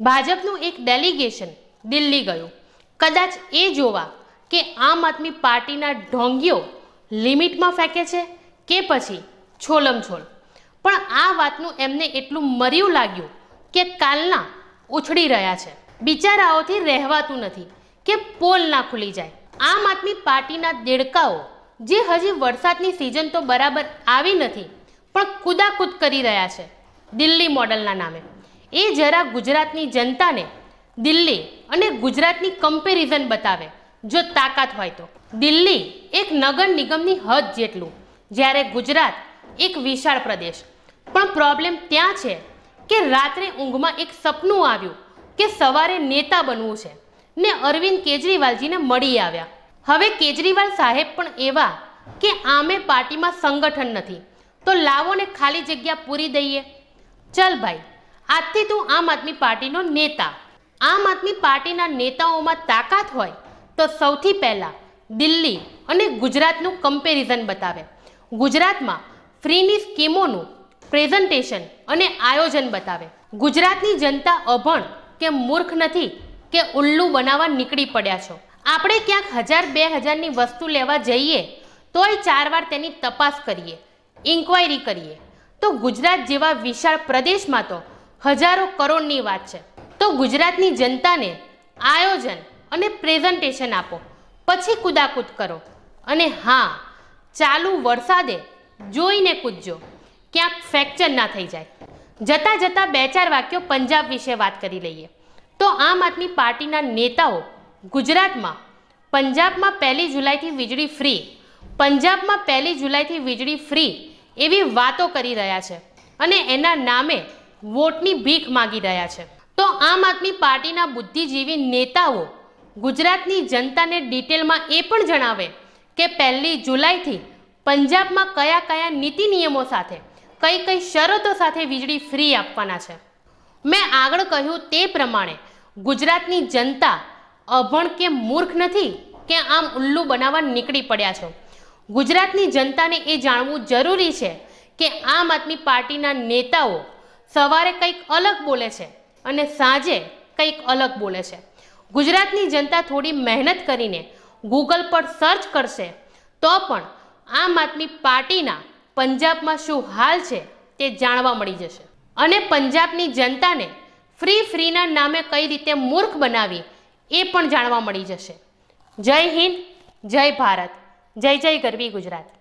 ભાજપનું એક ડેલિગેશન દિલ્હી ગયું. કદાચ એ જોવા કે આમ આદમી પાર્ટીના ઢોંગીઓ લિમિટમાં ફેંકે છે કે પછી છોલમ છોલ પણ આ વાતનું એમને એટલું મર્યું લાગ્યું કે કાલના ઉછળી રહ્યા છે. બિચારાઓથી રહેવાતું નથી કે પોલ ના ખુલી જાય. આમ આદમી પાર્ટીના દેડકાઓ જે હજી વરસાદની સિઝન તો બરાબર આવી નથી, પણ કુદાકૂદ કરી રહ્યા છે દિલ્હી મોડલના નામે. એ જરા ગુજરાતની જનતાને દિલ્હી અને ગુજરાતની કમ્પેરિઝન બતાવે. જો તાકાત હોય તો. દિલ્હી એક નગર નિગમની હદ જેટલું. જ્યારે ગુજરાત એક વિશાળ પ્રદેશ. પણ પ્રોબ્લેમ ત્યાં છે કે રાત્રે ઊંઘમાં એક સપનું આવ્યું કે સવારે નેતા બનવું છે ને અરવિંદ કેજરીવાલજીને મળી આવ્યા. હવે કેજરીવાલ સાહેબ પણ એવા કે આમે પાર્ટીમાં સંગઠન નથી. તો લાવો ને ખાલી જગ્યા પૂરી દઈએ. ચલ ભાઈ આજથી તું આમ આદમી પાર્ટીનો નેતા. આમ આદમી પાર્ટીના નેતાઓમાં તાકાત હોય તો સૌથી પહેલાં દિલ્હી અને ગુજરાતનું કમ્પેરિઝન બતાવે. ગુજરાતમાં ફ્રીની સ્કીમોનું પ્રેઝન્ટેશન અને આયોજન બતાવે. ગુજરાતની જનતા અભણ કે મૂર્ખ નથી કે ઉલ્લુ બનાવવા નીકળી પડ્યા છો. આપણે ક્યાંક હજાર બે હજારની વસ્તુ લેવા જઈએ તોય ચાર વાર તેની તપાસ કરીએ ઇન્ક્વાયરી કરીએ. તો ગુજરાત જેવા વિશાળ પ્રદેશમાં તો હજારો કરોડની વાત છે. તો ગુજરાતની જનતાને આયોજન અને પ્રેઝન્ટેશન આપો. પછી કુદાકૂદ કરો. અને હા, ચાલુ વરસાદે જોઈને કૂદજો. ક્યાંક ફ્રેક્ચર ના થઈ જાય. જતાં જતાં બે ચાર વાક્યો પંજાબ વિશે વાત કરી લઈએ. તો આમ આદમી પાર્ટીના નેતાઓ ગુજરાતમાં, પંજાબમાં પહેલી જુલાઈથી વીજળી ફ્રી, પંજાબમાં પહેલી જુલાઈથી વીજળી ફ્રી એવી વાતો કરી રહ્યા છે. અને એના નામે વોટની ભીખ માગી રહ્યા છે. તો આમ આદમી પાર્ટીના બુદ્ધિજીવી નેતાઓ ગુજરાતની જનતાને ડિટેલમાં એ પણ જણાવે કે પહેલી જુલાઈથી પંજાબમાં કયા કયા નીતિ નિયમો સાથે, કઈ કઈ શરતો સાથે વીજળી ફ્રી આપવાના છે. મેં આગળ કહ્યું તે પ્રમાણે ગુજરાતની જનતા અભણ કે મૂર્ખ નથી કે આમ ઉલ્લુ બનાવવા નીકળી પડ્યા છો. ગુજરાતની જનતાને એ જાણવું જરૂરી છે કે આમ આદમી પાર્ટીના નેતાઓ સવારે કંઈક અલગ બોલે છે અને સાંજે કંઈક અલગ બોલે છે. ગુજરાતની જનતા થોડી મહેનત કરીને ગૂગલ પર સર્ચ કરશે તો પણ આમ આદમી પાર્ટીના પંજાબમાં શું હાલ છે તે જાણવા મળી જશે. અને પંજાબની જનતાને ફ્રી ફ્રીના નામે કઈ રીતે મૂર્ખ બનાવી એ પણ જાણવા મળી જશે. જય હિન્દ, જય ભારત, જય જય ગરવી ગુજરાત.